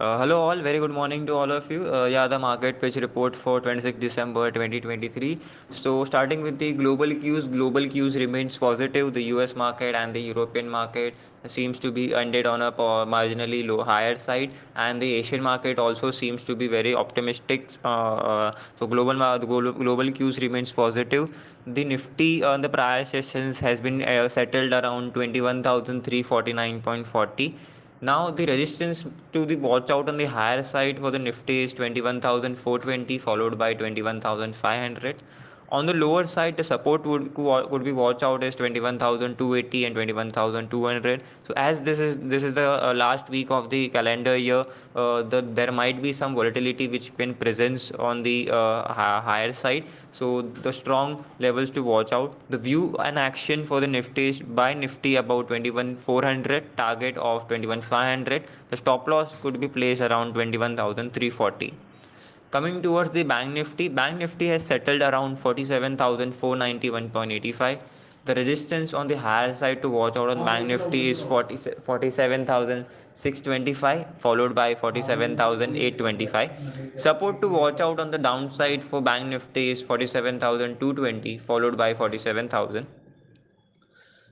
Uh, hello all, very good morning to all of you. Uh, yeah, the market pitch report for 26 December 2023. So starting with the global cues, global cues remains positive. The US market and the European market seems to be ended on a marginally low higher side and the Asian market also seems to be very optimistic. Uh, uh so global, global cues remains positive. The Nifty on the prior sessions has been uh, settled around 21,349.40 now the resistance to the watch out on the higher side for the Nifty is 21,420 followed by 21,500 on the lower side the support would could be watch out is 21280 and 21200 so as this is this is the uh, last week of the calendar year uh, the there might be some volatility which can presence on the uh, higher side. So the strong levels to watch out. The view and action for the nifty is by nifty about 21400 target of 21500 the stop loss could be placed around 21340 Coming towards the Bank Nifty, Bank Nifty has settled around 47,491.85. The resistance on the higher side to watch out on Bank Nifty is 40, 47,625 followed by 47,825. Support to watch out on the downside for Bank Nifty is 47,220 followed by 47,000.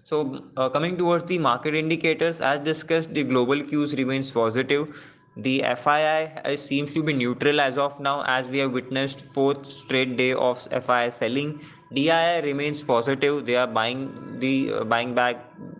So uh, coming towards the market indicators, as discussed, the global cues remains positive the FII seems to be neutral as of now as we have witnessed fourth straight day of FII selling. DII remains positive. They are buying the uh, buying back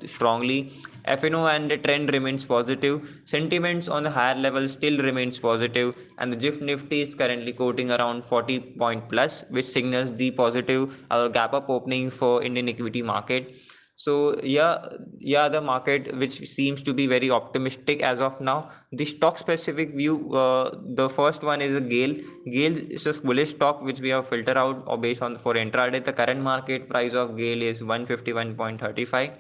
strongly. FNO and the trend remains positive. Sentiments on the higher level still remains positive and the GIFT Nifty is currently quoting around 40 point plus which signals the positive uh, gap up opening for Indian equity market so yeah yeah the market which seems to be very optimistic as of now the stock specific view uh, the first one is a GAIL GAIL is a bullish stock which we have filtered out or based on for intraday. The current market price of GAIL is 151.35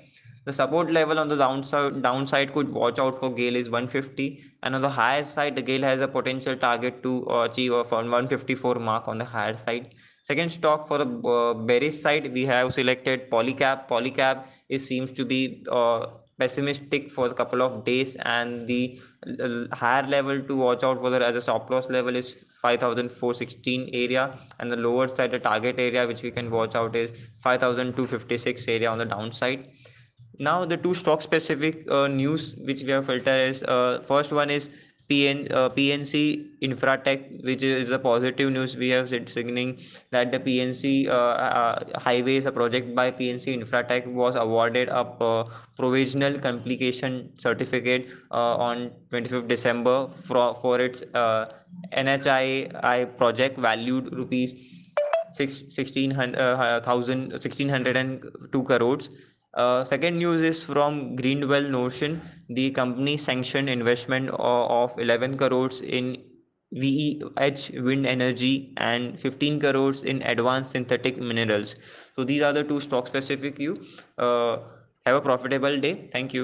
the support level on the downside downside could watch out for GAIL is 150 and on the higher side the GAIL has a potential target to achieve a 154 mark on the higher side Second stock for the uh, bearish side, we have selected Polycab. Polycab is seems to be uh, pessimistic for a couple of days and the uh, higher level to watch out for the as a stop loss level is 5416 area and the lower side the target area which we can watch out is 5256 area on the downside now the two stock specific uh, news which we have filtered is uh, first one is PN, uh, PNC Infratech, which is a positive news. We have said signaling that the PNC uh, uh, highways, a project by PNC Infratech, was awarded a uh, provisional completion certificate uh, on 25th December for, for its uh, NHAI project valued rupees 1600, 1602 crores uh, second news is from Greenwell Notion. The company sanctioned investment of 11 crores in VEH wind energy and 15 crores in advanced synthetic minerals. So these are the two stock specific you. Uh, have a profitable day. Thank you.